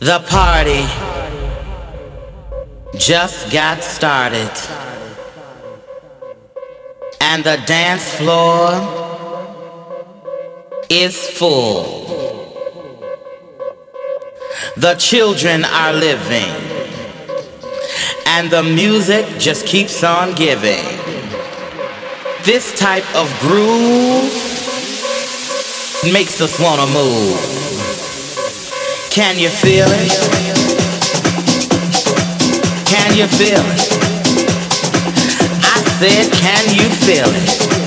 The party just got started. And the dance floor is full. The children are living. And the music just keeps on giving. This type of groove makes us wanna move. Can you feel it? Can you feel it? I said, can you feel it?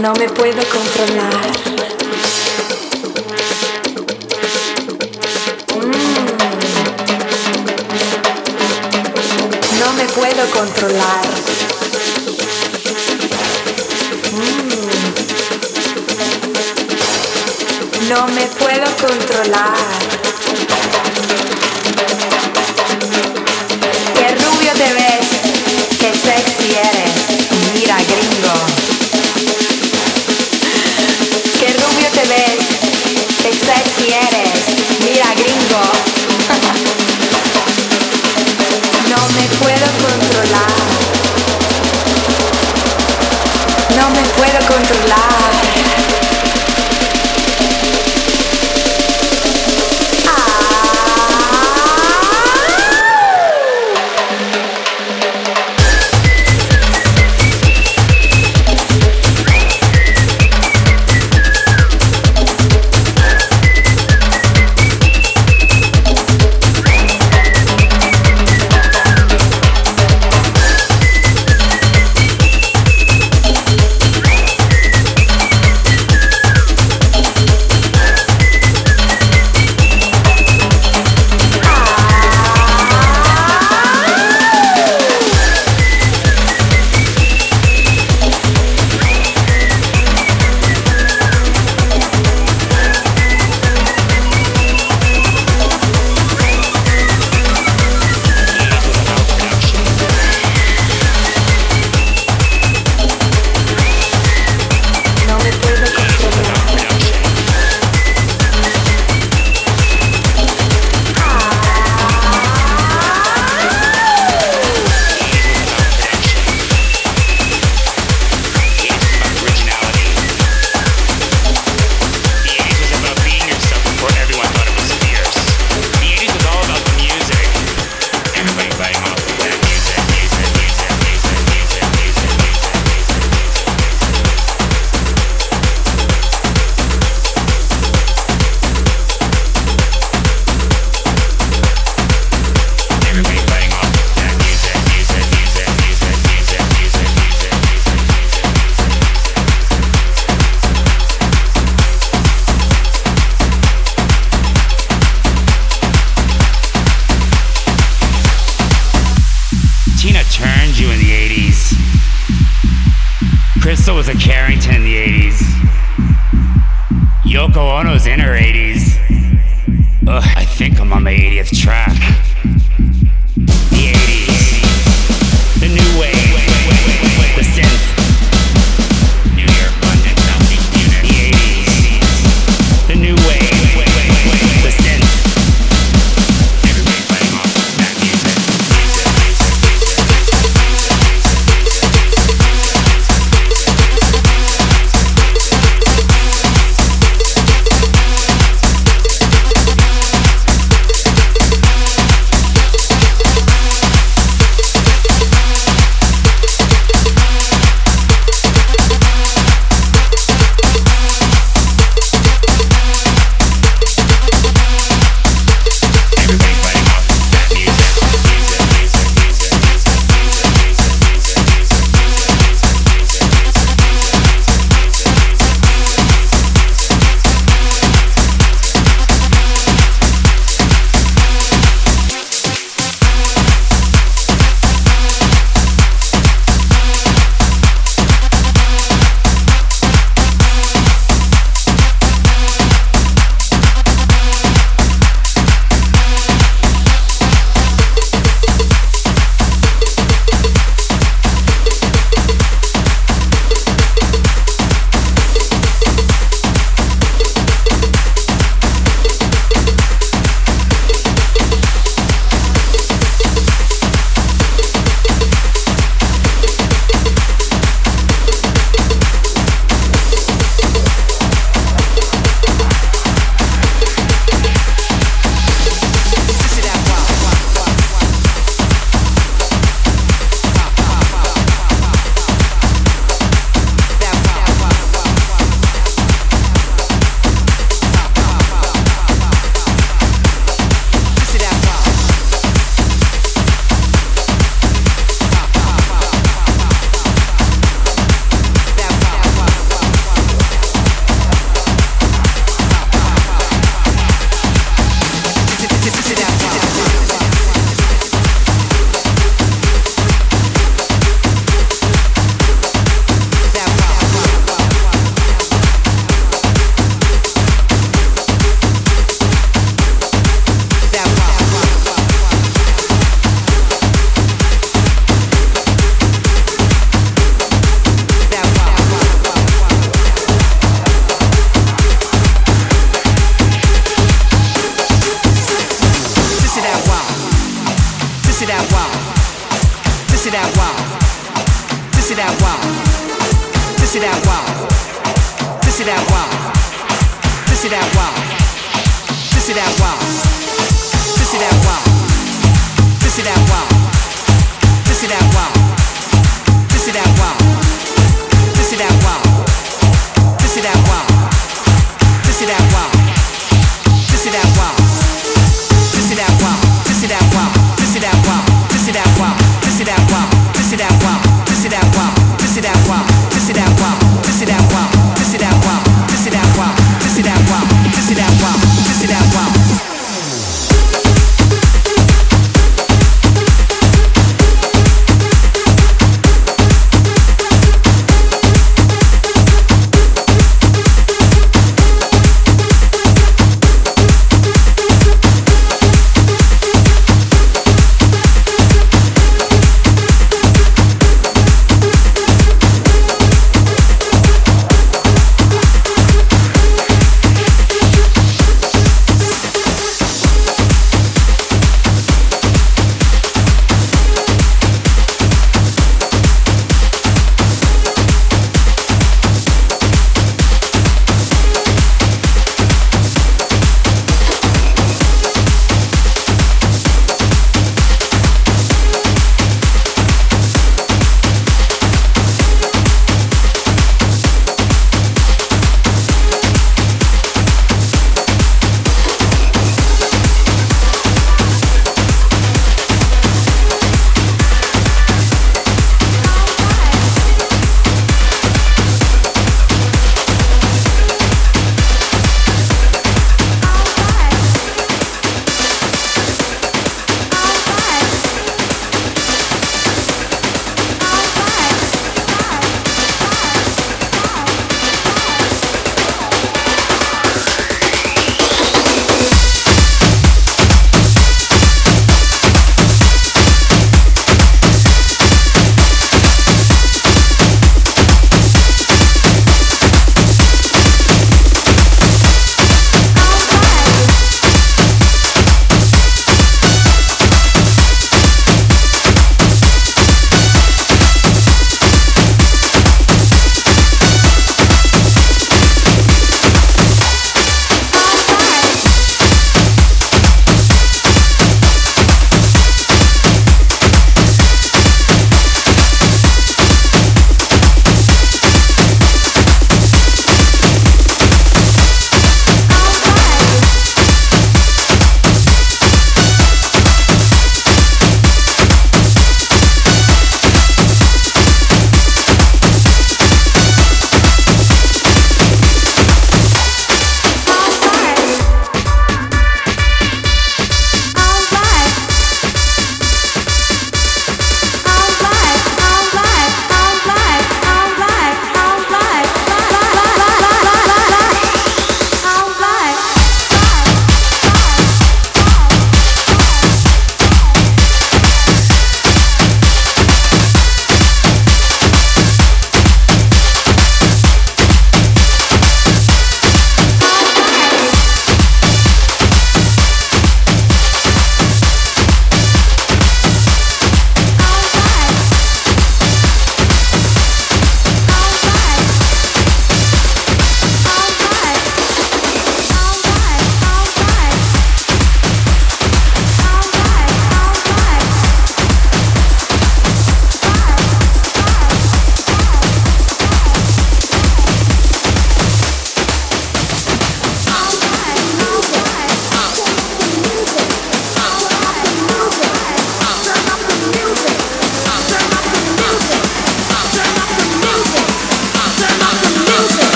No me puedo controlar. Mm. No me puedo controlar. Mm. No me puedo controlar.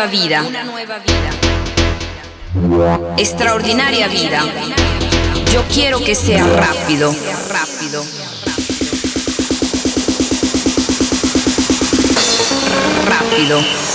Nueva vida. Extraordinaria vida. Yo quiero que sea rápido. Rápido. Rápido.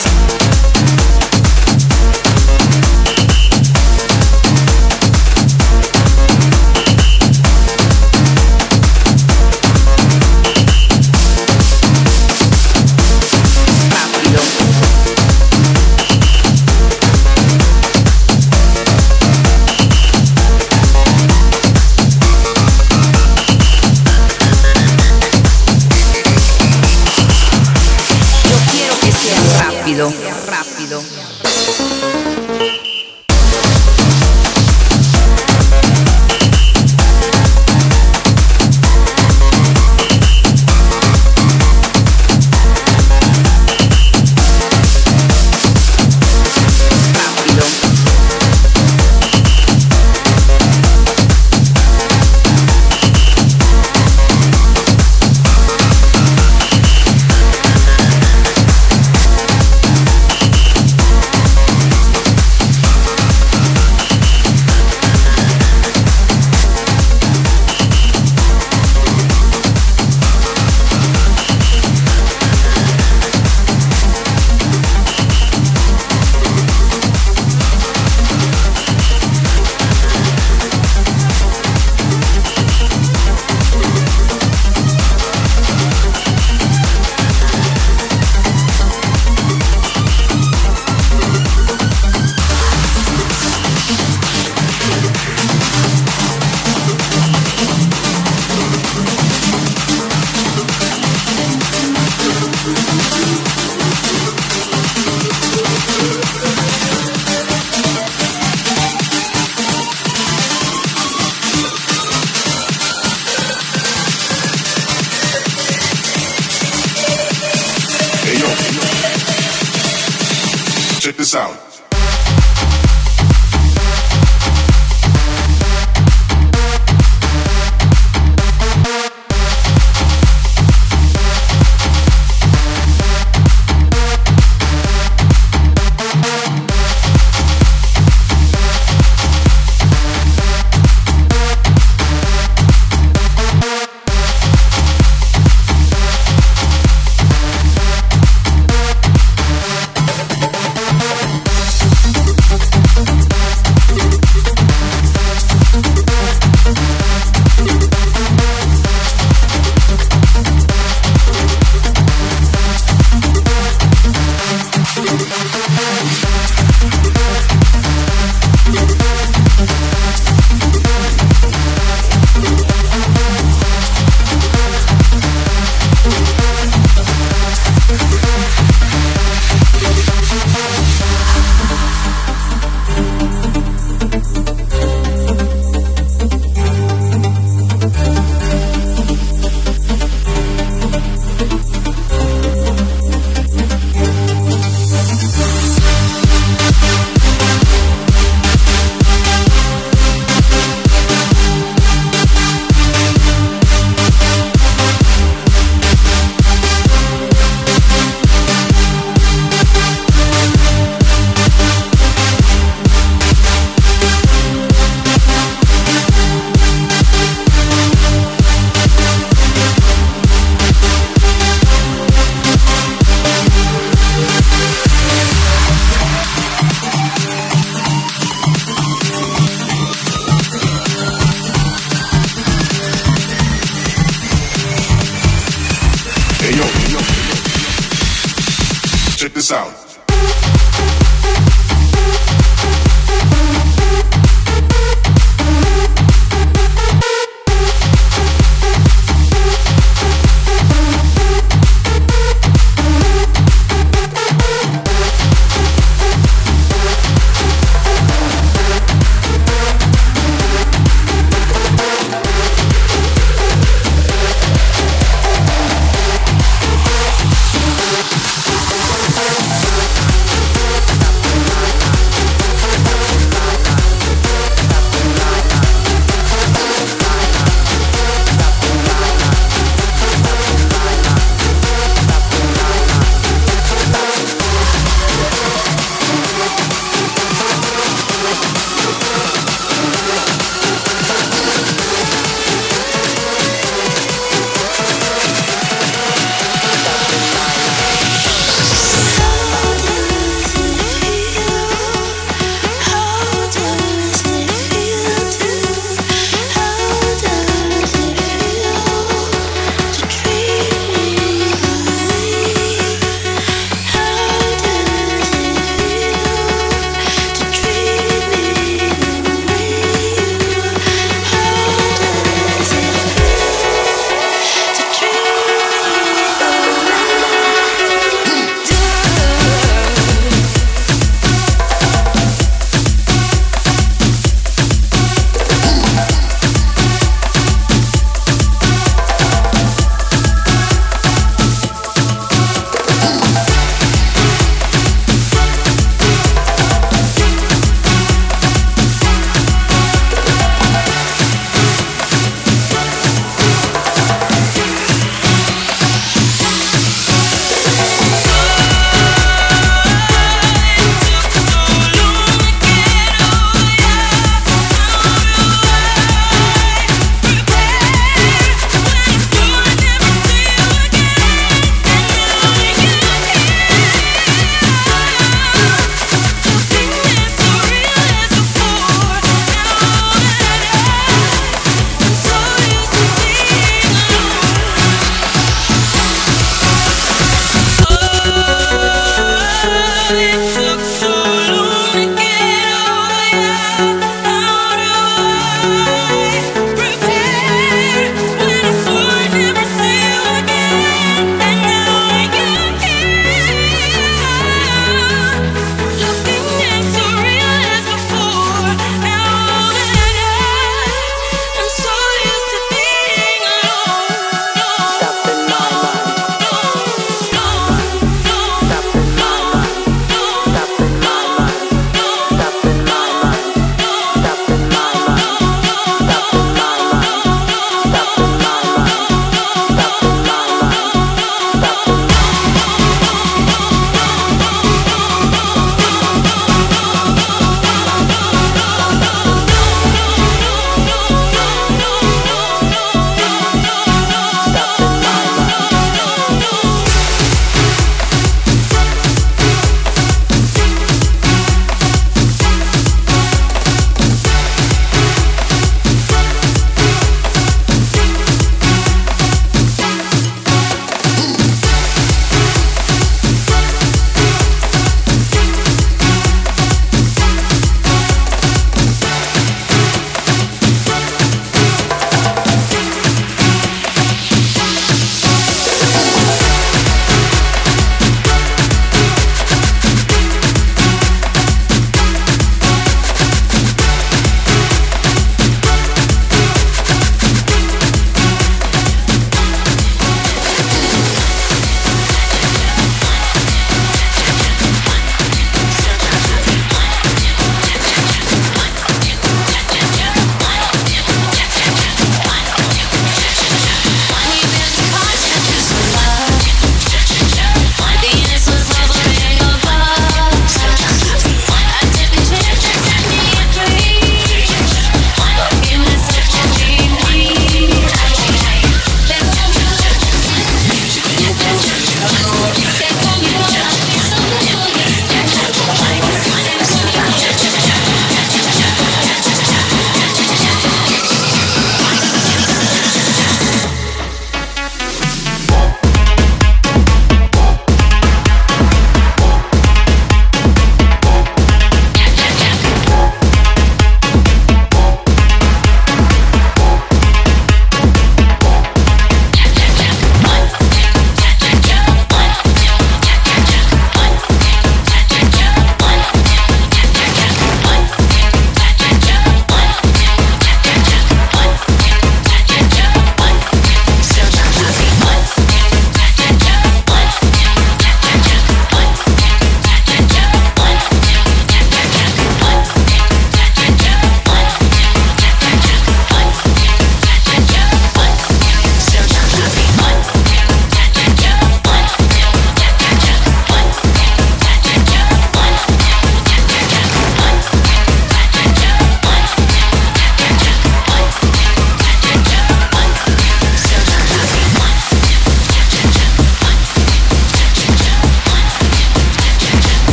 this out.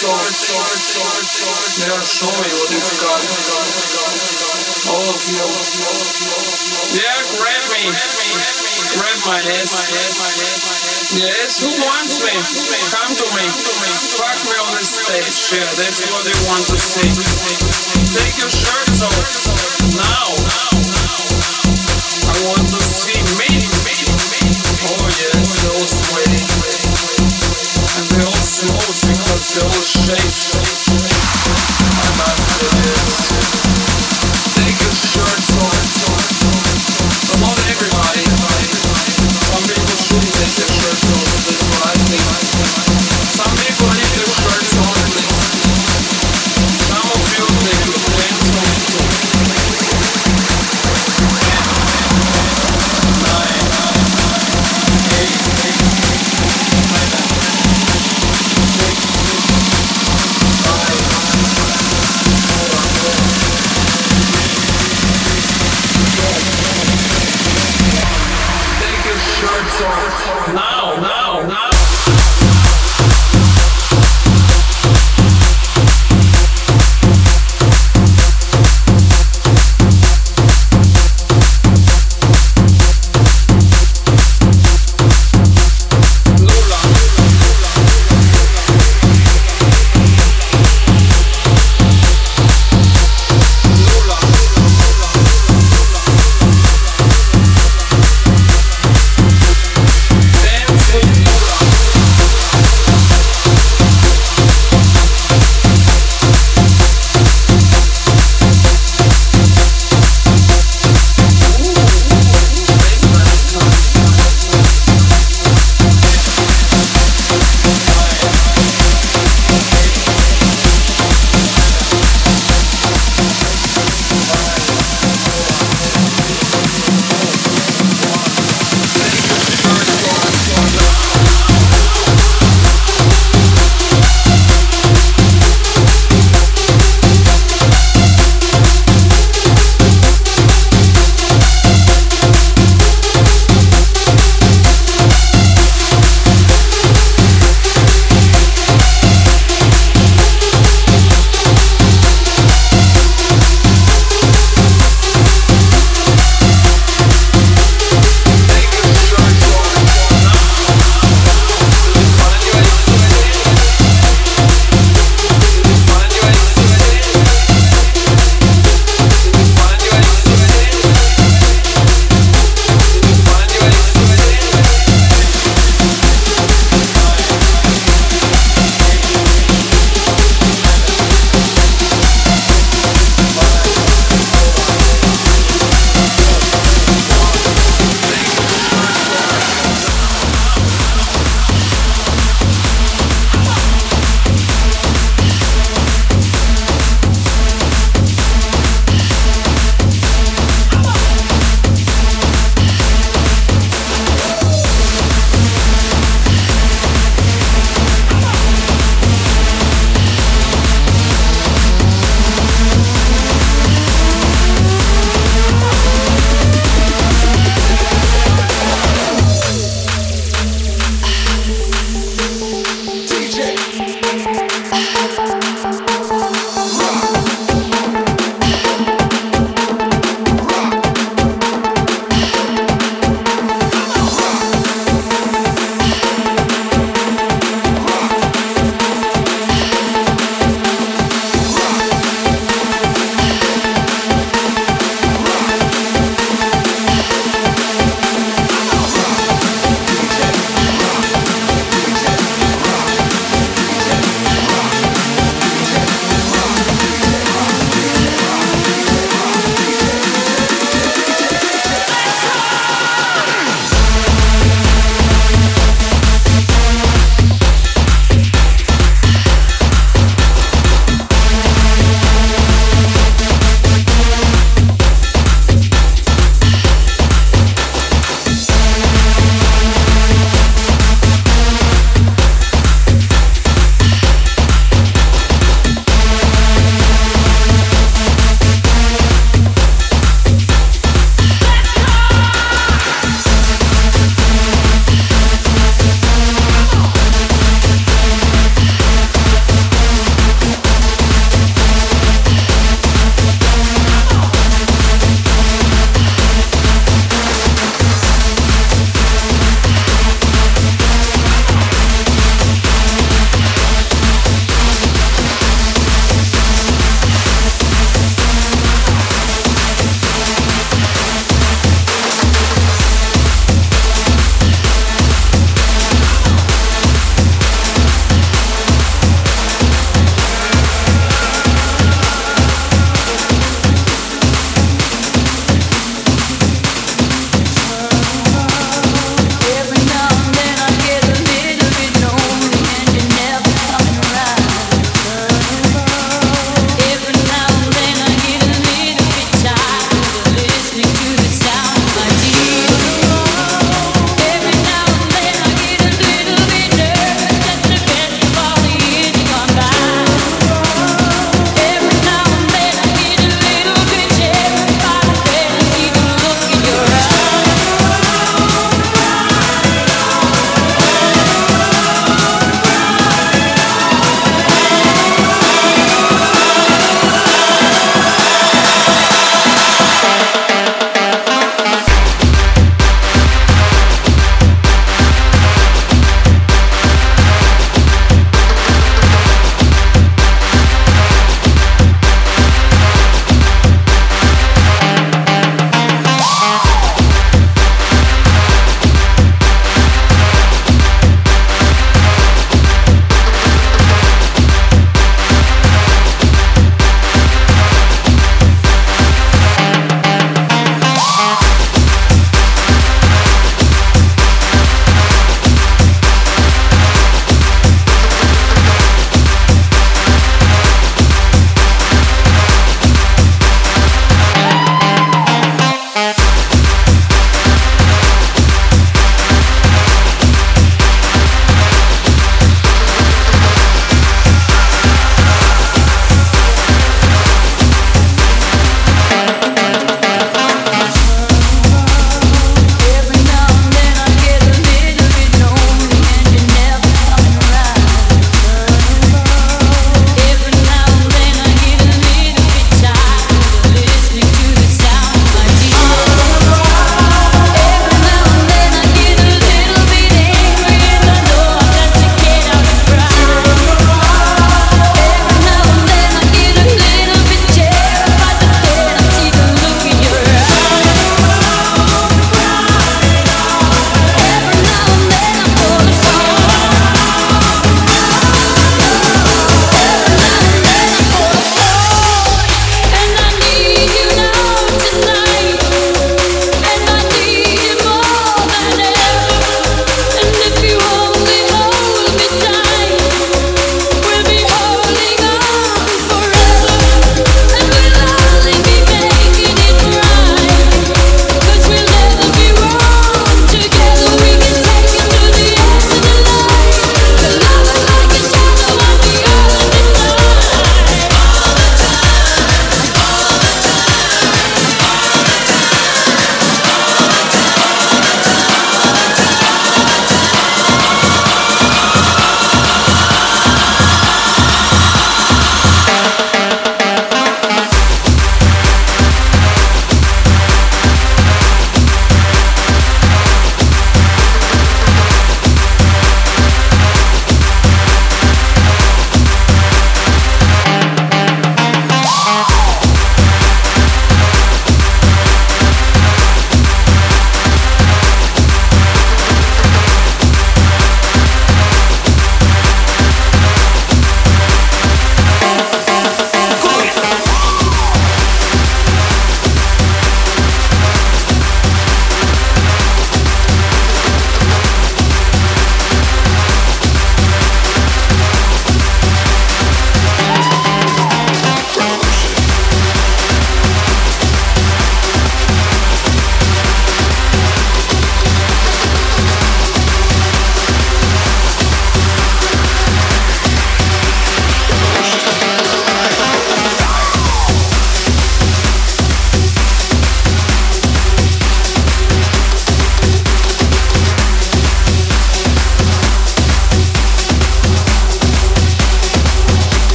Yeah, are me what they got. All of you. They're grabbing. Grab my ass. Yes, who wants me? Come to me. Fuck me on the stage. Yeah, that's what they want to see. Take your shirts off. Now. Don't. I'm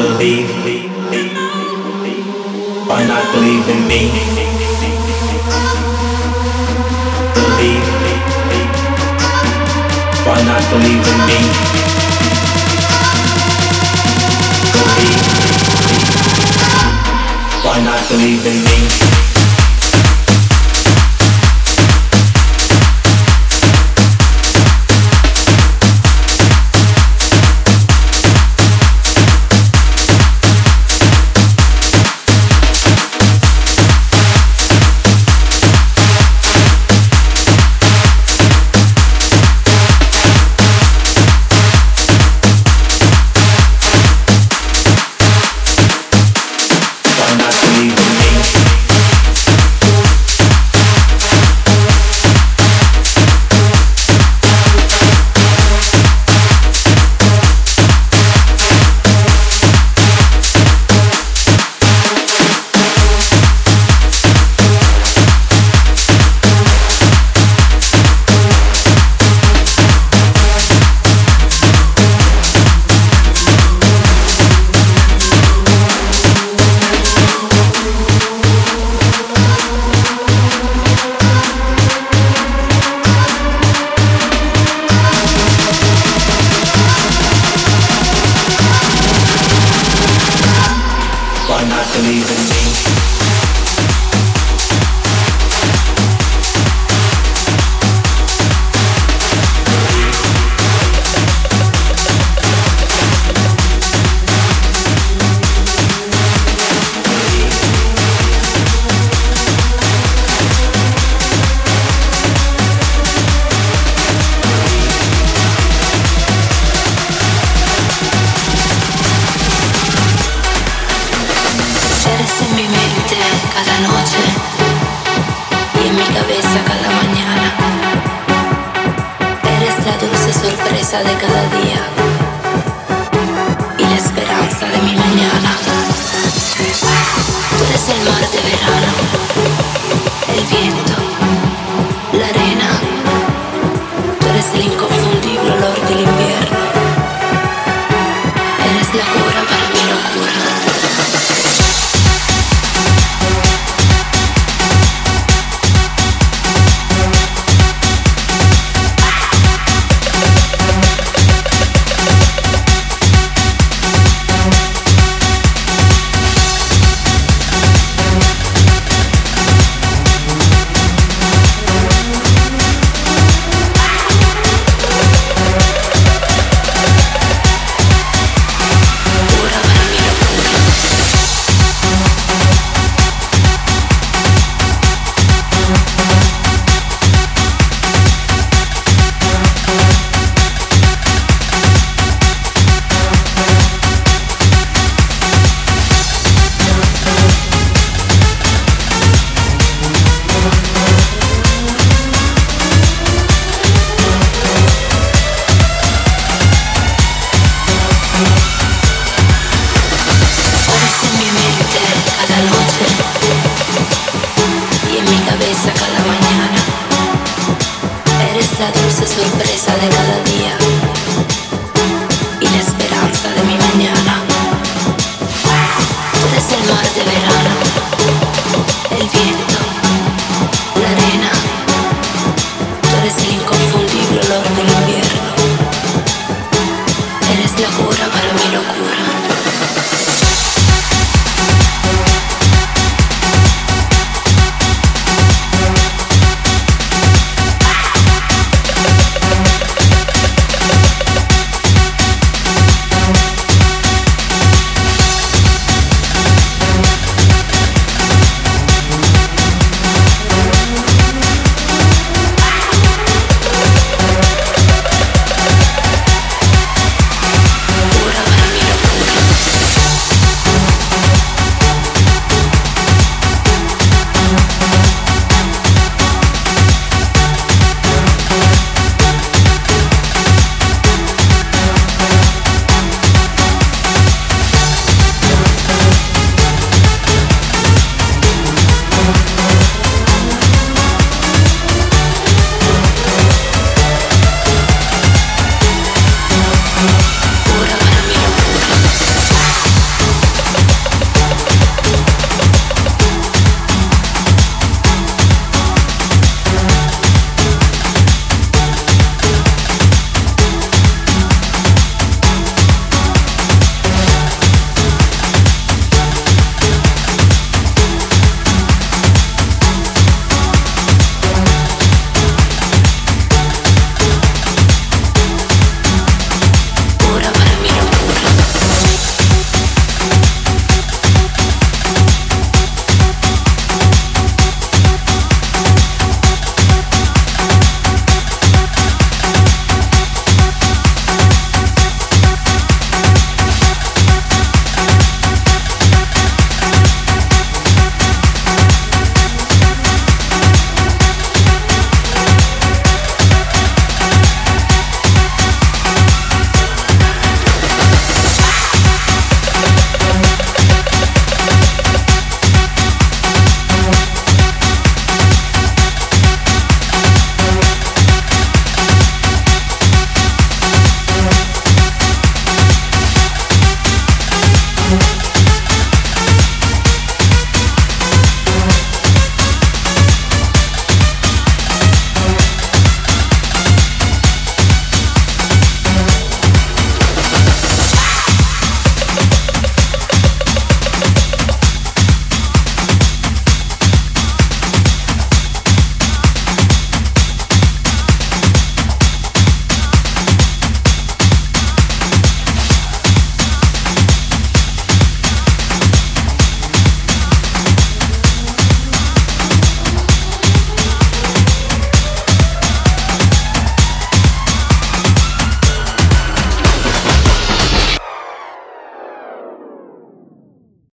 believe? Why not believe in me? Believe. Why not believe in me? Believe. Why not believe in me?